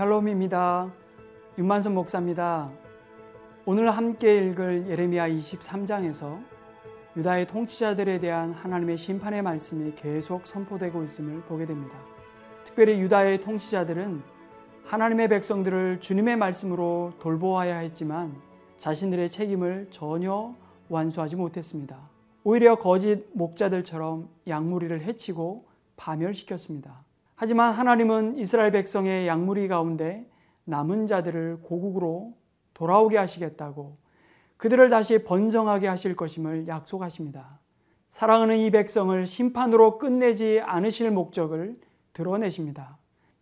샬롬입니다. 윤만선 목사입니다. 오늘 함께 읽을 예레미야 23장에서 유다의 통치자들에 대한 하나님의 심판의 말씀이 계속 선포되고 있음을 보게 됩니다. 특별히 유다의 통치자들은 하나님의 백성들을 주님의 말씀으로 돌보아야 했지만 자신들의 책임을 전혀 완수하지 못했습니다. 오히려 거짓 목자들처럼 양무리를 해치고 파멸시켰습니다. 하지만 하나님은 이스라엘 백성의 양무리 가운데 남은 자들을 고국으로 돌아오게 하시겠다고 그들을 다시 번성하게 하실 것임을 약속하십니다. 사랑하는 이 백성을 심판으로 끝내지 않으실 목적을 드러내십니다.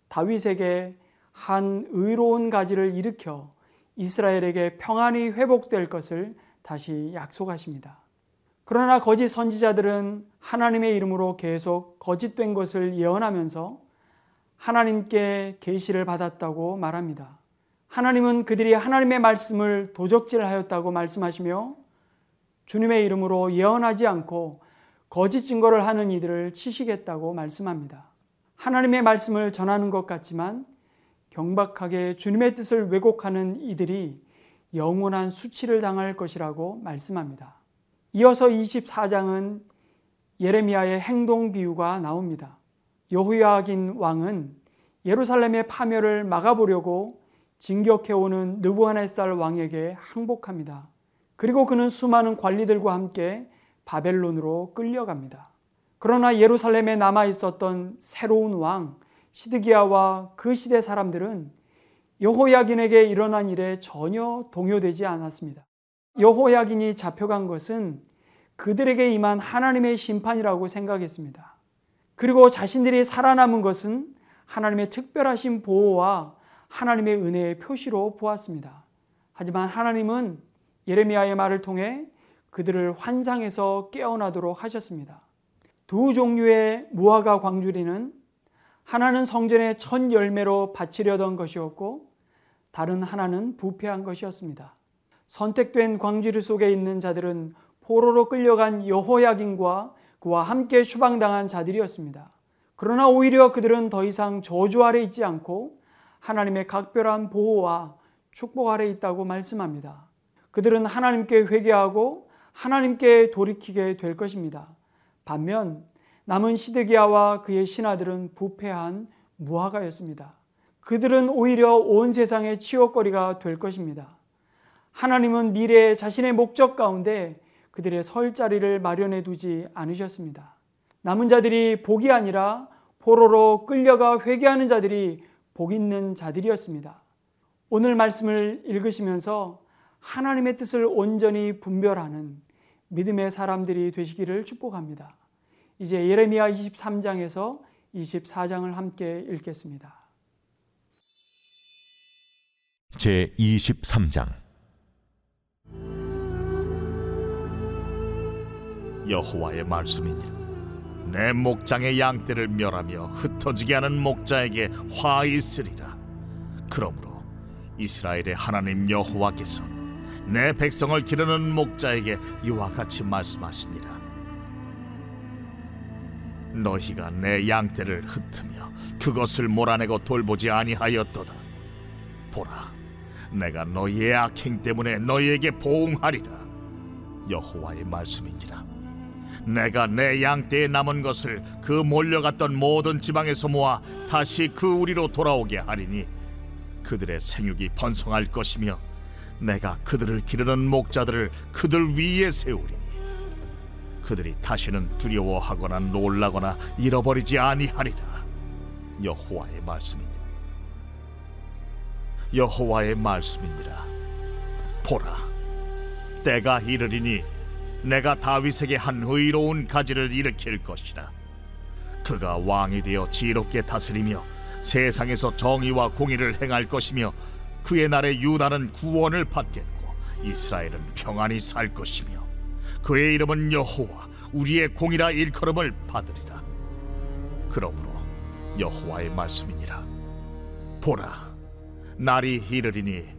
다윗에게 한 의로운 가지를 일으켜 이스라엘에게 평안이 회복될 것을 다시 약속하십니다. 그러나 거짓 선지자들은 하나님의 이름으로 계속 거짓된 것을 예언하면서 하나님께 계시를 받았다고 말합니다. 하나님은 그들이 하나님의 말씀을 도적질하였다고 말씀하시며 주님의 이름으로 예언하지 않고 거짓 증거를 하는 이들을 치시겠다고 말씀합니다. 하나님의 말씀을 전하는 것 같지만 경박하게 주님의 뜻을 왜곡하는 이들이 영원한 수치를 당할 것이라고 말씀합니다. 이어서 24장은 예레미야의 행동 비유가 나옵니다. 여호야긴 왕은 예루살렘의 파멸을 막아보려고 진격해오는 느부하네살 왕에게 항복합니다. 그리고 그는 수많은 관리들과 함께 바벨론으로 끌려갑니다. 그러나 예루살렘에 남아 있었던 새로운 왕 시드기야와 그 시대 사람들은 여호야긴에게 일어난 일에 전혀 동요되지 않았습니다. 여호야긴이 잡혀간 것은 그들에게 임한 하나님의 심판이라고 생각했습니다. 그리고 자신들이 살아남은 것은 하나님의 특별하신 보호와 하나님의 은혜의 표시로 보았습니다. 하지만 하나님은 예레미야의 말을 통해 그들을 환상에서 깨어나도록 하셨습니다. 두 종류의 무화과 광주리는 하나는 성전의 첫 열매로 바치려던 것이었고 다른 하나는 부패한 것이었습니다. 선택된 광주리 속에 있는 자들은 포로로 끌려간 여호야긴과 그와 함께 추방당한 자들이었습니다. 그러나 오히려 그들은 더 이상 저주 아래 있지 않고 하나님의 각별한 보호와 축복 아래 있다고 말씀합니다. 그들은 하나님께 회개하고 하나님께 돌이키게 될 것입니다. 반면 남은 시드기야와 그의 신하들은 부패한 무화과였습니다. 그들은 오히려 온 세상의 치욕거리가 될 것입니다. 하나님은 미래에 자신의 목적 가운데 그들의 설 자리를 마련해 두지 않으셨습니다. 남은 자들이 복이 아니라 포로로 끌려가 회개하는 자들이 복 있는 자들이었습니다. 오늘 말씀을 읽으시면서 하나님의 뜻을 온전히 분별하는 믿음의 사람들이 되시기를 축복합니다. 이제 예레미야 23장에서 24장을 함께 읽겠습니다. 제 23장 여호와의 말씀이니라 내 목장의 양떼를 멸하며 흩어지게 하는 목자에게 화 있으리라. 그러므로 이스라엘의 하나님 여호와께서 내 백성을 기르는 목자에게 이와 같이 말씀하시니라. 너희가 내 양떼를 흩으며 그것을 몰아내고 돌보지 아니하였도다. 보라 내가 너희의 악행 때문에 너희에게 보응하리라. 여호와의 말씀이니라 내가 내 양떼에 남은 것을 그 몰려갔던 모든 지방에서 모아 다시 그 우리로 돌아오게 하리니 그들의 생육이 번성할 것이며 내가 그들을 기르는 목자들을 그들 위에 세우리니 그들이 다시는 두려워하거나 놀라거나 잃어버리지 아니하리라. 여호와의 말씀이니라. 여호와의 말씀이니라. 보라 때가 이르리니 내가 다윗에게 한 의로운 가지를 일으킬 것이라 그가 왕이 되어 지혜롭게 다스리며 세상에서 정의와 공의를 행할 것이며 그의 날에 유다는 구원을 받겠고 이스라엘은 평안히 살 것이며 그의 이름은 여호와 우리의 공이라 일컬음을 받으리라. 그러므로 여호와의 말씀이니라. 보라 날이 이르리니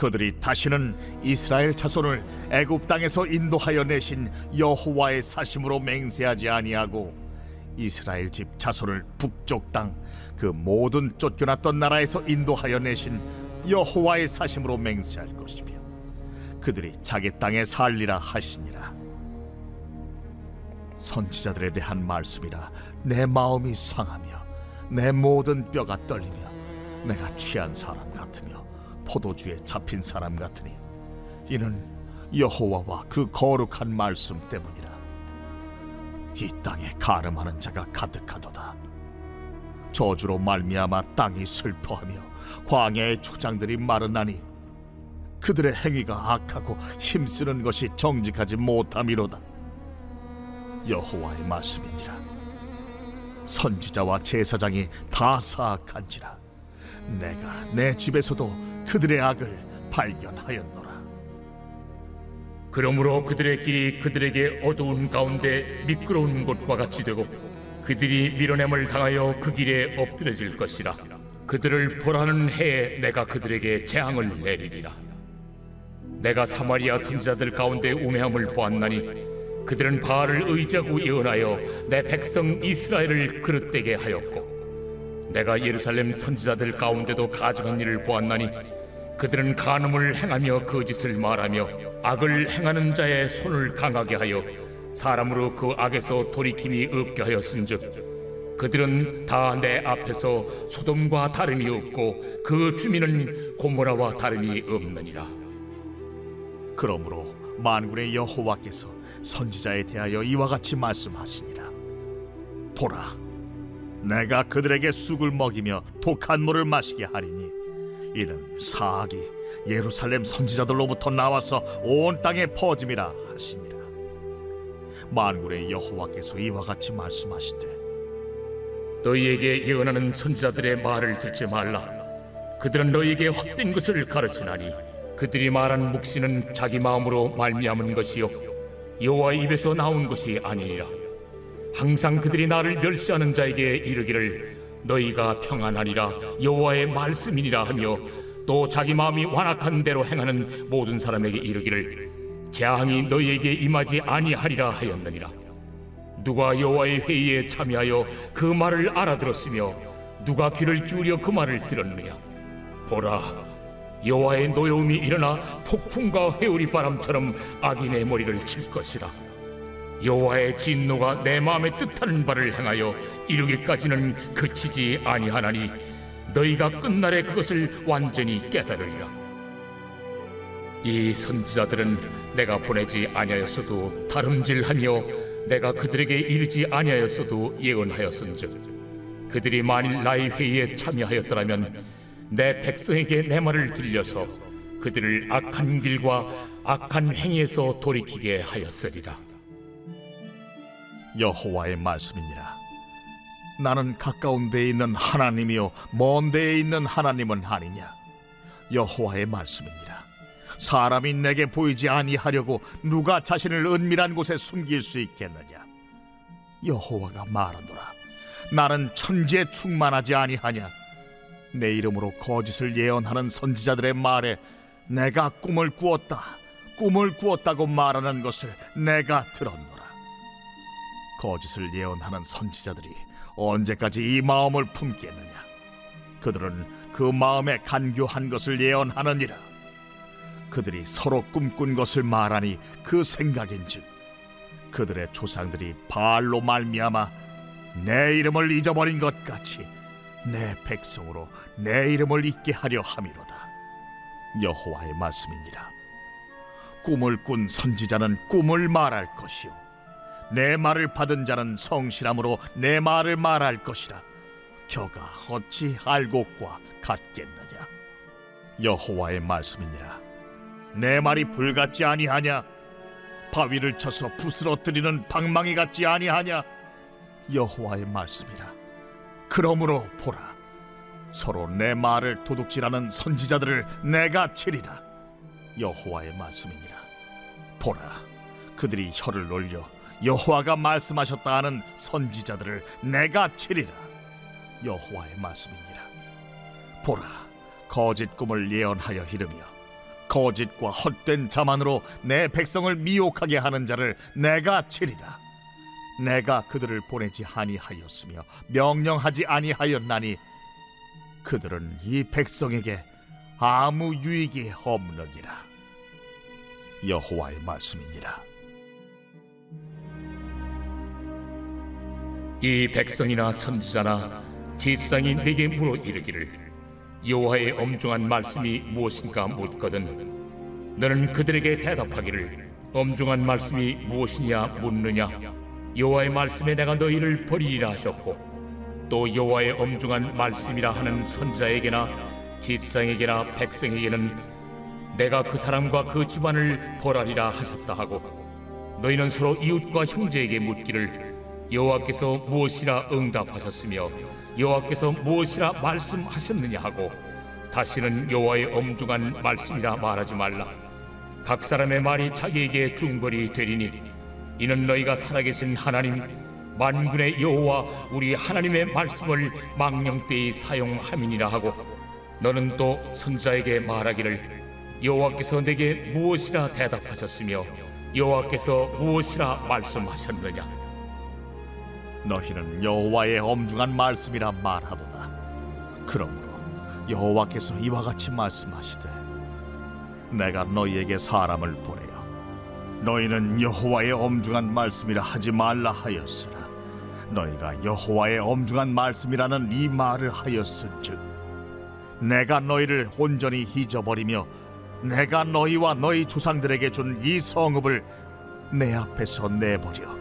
그들이 다시는 이스라엘 자손을 애굽 땅에서 인도하여 내신 여호와의 사심으로 맹세하지 아니하고 이스라엘 집 자손을 북쪽 땅 그 모든 쫓겨났던 나라에서 인도하여 내신 여호와의 사심으로 맹세할 것이며 그들이 자기 땅에 살리라 하시니라. 선지자들에 대한 말씀이라 내 마음이 상하며 내 모든 뼈가 떨리며 내가 취한 사람 같으며 포도주에 잡힌 사람 같으니 이는 여호와와 그 거룩한 말씀 때문이라. 이 땅에 가늠하는 자가 가득하도다. 저주로 말미암아 땅이 슬퍼하며 광야의 초장들이 마르나니 그들의 행위가 악하고 힘쓰는 것이 정직하지 못함이로다. 여호와의 말씀이니라. 선지자와 제사장이 다 사악한지라. 내가 내 집에서도 그들의 악을 발견하였노라. 그러므로 그들의 길이 그들에게 어두운 가운데 미끄러운 곳과 같이 되고 그들이 밀어냄을 당하여 그 길에 엎드려질 것이라. 그들을 보라는 해에 내가 그들에게 재앙을 내리리라. 내가 사마리아 선지자들 가운데 우매함을 보았나니 그들은 바알을 의지하고 예언하여 내 백성 이스라엘을 그릇되게 하였고 내가 예루살렘 선지자들 가운데도 가증한 일을 보았나니 그들은 간음을 행하며 거짓을 말하며 악을 행하는 자의 손을 강하게 하여 사람으로 그 악에서 돌이킴이 없게 하였은즉 그들은 다 내 앞에서 소돔과 다름이 없고 그 주민은 고모라와 다름이 없느니라. 그러므로 만군의 여호와께서 선지자에 대하여 이와 같이 말씀하시니라. 보라 내가 그들에게 쑥을 먹이며 독한 물을 마시게 하리니 이는 사악이 예루살렘 선지자들로부터 나와서 온 땅에 퍼짐이라 하시니라 만군의 여호와께서 이와 같이 말씀하시되 너희에게 예언하는 선지자들의 말을 듣지 말라. 그들은 너희에게 헛된 것을 가르치나니 그들이 말한 묵시는 자기 마음으로 말미암은 것이요 여호와의 입에서 나온 것이 아니니라. 항상 그들이 나를 멸시하는 자에게 이르기를 너희가 평안하리라 여호와의 말씀이니라 하며 또 자기 마음이 완악한 대로 행하는 모든 사람에게 이르기를 재앙이 너희에게 임하지 아니하리라 하였느니라. 누가 여호와의 회의에 참여하여 그 말을 알아들었으며 누가 귀를 기울여 그 말을 들었느냐 보라 여호와의 노여움이 일어나 폭풍과 회오리 바람처럼 악인의 머리를 칠 것이라 여호와의 진노가 내 마음에 뜻하는 바를 행하여 이루기까지는 그치지 아니하나니 너희가 끝날에 그것을 완전히 깨달으리라. 이 선지자들은 내가 보내지 아니하였어도 다름질하며 내가 그들에게 이르지 아니하였어도 예언하였은즉 그들이 만일 나의 회의에 참여하였더라면 내 백성에게 내 말을 들려서 그들을 악한 길과 악한 행위에서 돌이키게 하였으리라 여호와의 말씀이니라. 나는 가까운 데에 있는 하나님이요 먼 데에 있는 하나님은 아니냐? 여호와의 말씀이니라. 사람이 내게 보이지 아니하려고 누가 자신을 은밀한 곳에 숨길 수 있겠느냐? 여호와가 말하노라. 나는 천지에 충만하지 아니하냐? 내 이름으로 거짓을 예언하는 선지자들의 말에 내가 꿈을 꾸었다 꿈을 꾸었다고 말하는 것을 내가 들었노라 거짓을 예언하는 선지자들이 언제까지 이 마음을 품겠느냐? 그들은 그 마음에 간교한 것을 예언하느니라. 그들이 서로 꿈꾼 것을 말하니 그 생각인즉 그들의 조상들이 바알로 말미암아 내 이름을 잊어버린 것 같이 내 백성으로 내 이름을 잊게 하려 함이로다. 여호와의 말씀이니라. 꿈을 꾼 선지자는 꿈을 말할 것이요 내 말을 받은 자는 성실함으로 내 말을 말할 것이라. 겨가 어찌 알곡과 같겠느냐? 여호와의 말씀이니라. 내 말이 불같지 아니하냐? 바위를 쳐서 부스러뜨리는 방망이 같지 아니하냐? 여호와의 말씀이라. 그러므로 보라 서로 내 말을 도둑질하는 선지자들을 내가 치리라. 여호와의 말씀이니라. 보라 그들이 혀를 놀려 여호와가 말씀하셨다 하는 선지자들을 내가 치리라. 여호와의 말씀이니라. 보라 거짓 꿈을 예언하여 이르며 거짓과 헛된 자만으로 내 백성을 미혹하게 하는 자를 내가 치리라. 내가 그들을 보내지 아니하였으며 명령하지 아니하였나니 그들은 이 백성에게 아무 유익이 없느니라. 여호와의 말씀이니라 이 백성이나 선지자나 제사장이 내게 물어 이르기를 여호와의 엄중한 말씀이 무엇인가 묻거든 너는 그들에게 대답하기를 엄중한 말씀이 무엇이냐 묻느냐 여호와의 말씀에 내가 너희를 버리리라 하셨고 또 여호와의 엄중한 말씀이라 하는 선지자에게나 제사장에게나 백성에게는 내가 그 사람과 그 집안을 벌하리라 하셨다 하고 너희는 서로 이웃과 형제에게 묻기를 여호와께서 무엇이라 응답하셨으며 여호와께서 무엇이라 말씀하셨느냐 하고 다시는 여호와의 엄중한 말씀이라 말하지 말라. 각 사람의 말이 자기에게 중벌이 되리니 이는 너희가 살아계신 하나님 만군의 여호와 우리 하나님의 말씀을 망령되이 사용함이니라 하고 너는 또 선자에게 말하기를 여호와께서 내게 무엇이라 대답하셨으며 여호와께서 무엇이라 말씀하셨느냐 너희는 여호와의 엄중한 말씀이라 말하도다. 그러므로 여호와께서 이와 같이 말씀하시되 내가 너희에게 사람을 보내어 너희는 여호와의 엄중한 말씀이라 하지 말라 하였으나 너희가 여호와의 엄중한 말씀이라는 이 말을 하였은즉 내가 너희를 온전히 잊어버리며 내가 너희와 너희 조상들에게 준 이 성읍을 내 앞에서 내버려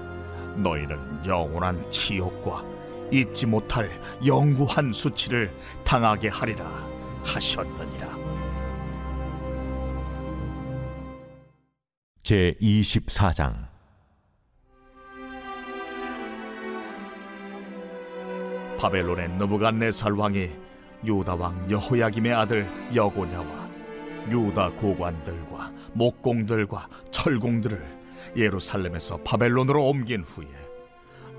너희는 영원한 지옥과 잊지 못할 영구한 수치를 당하게 하리라 하셨느니라. 제 24장 바벨론의 느부갓네살 왕이 유다 왕 여호야김의 아들 여고냐와 유다 고관들과 목공들과 철공들을 예루살렘에서 바벨론으로 옮긴 후에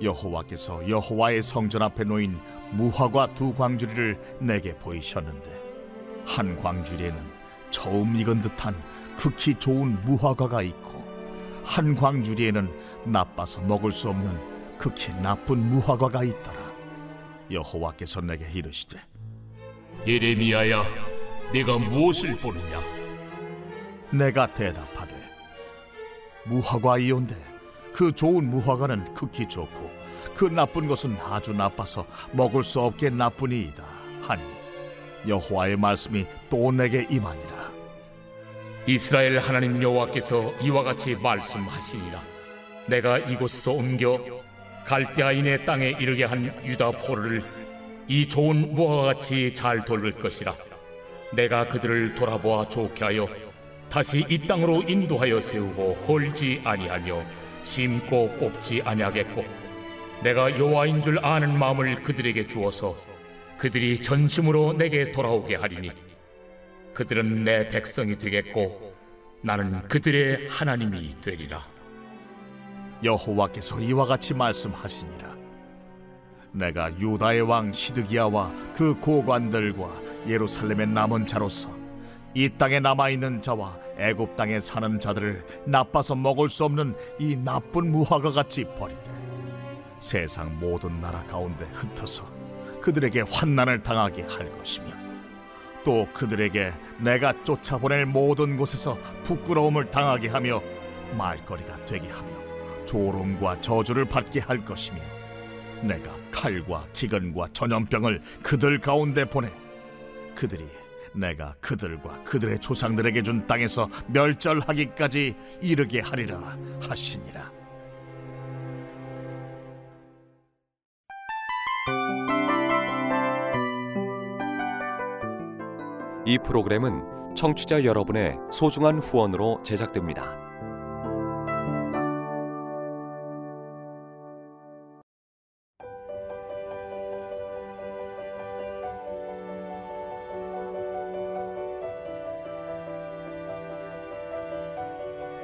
여호와께서 여호와의 성전 앞에 놓인 무화과 두 광주리를 내게 보이셨는데 한 광주리에는 처음 익은 듯한 극히 좋은 무화과가 있고 한 광주리에는 나빠서 먹을 수 없는 극히 나쁜 무화과가 있더라. 여호와께서 내게 이르시되 예레미야야 네가 무엇을 보느냐? 내가 대답하되 무화과이온데 그 좋은 무화과는 극히 좋고 그 나쁜 것은 아주 나빠서 먹을 수 없게 나쁘니이다 하니 여호와의 말씀이 또 내게 임하니라. 이스라엘 하나님 여호와께서 이와 같이 말씀하시니라. 내가 이곳에서 옮겨 갈대아인의 땅에 이르게 한 유다 포로를 이 좋은 무화과 같이 잘 돌볼 것이라. 내가 그들을 돌아보아 좋게 하여 다시 이 땅으로 인도하여 세우고 홀지 아니하며 심고 뽑지 아니하겠고 내가 여호와인 줄 아는 마음을 그들에게 주어서 그들이 전심으로 내게 돌아오게 하리니 그들은 내 백성이 되겠고 나는 그들의 하나님이 되리라. 여호와께서 이와 같이 말씀하시니라. 내가 유다의 왕 시드기야와 그 고관들과 예루살렘의 남은 자로서 이 땅에 남아 있는 자와 애굽 땅에 사는 자들을 나빠서 먹을 수 없는 이 나쁜 무화과 같이 버리되 세상 모든 나라 가운데 흩어서 그들에게 환난을 당하게 할 것이며 또 그들에게 내가 쫓아보낼 모든 곳에서 부끄러움을 당하게 하며 말거리가 되게 하며 조롱과 저주를 받게 할 것이며 내가 칼과 기근과 전염병을 그들 가운데 보내 그들이 내가 그들과 그들의 조상들에게 준 땅에서 멸절하기까지 이르게 하리라 하시니라. 이 프로그램은 청취자 여러분의 소중한 후원으로 제작됩니다.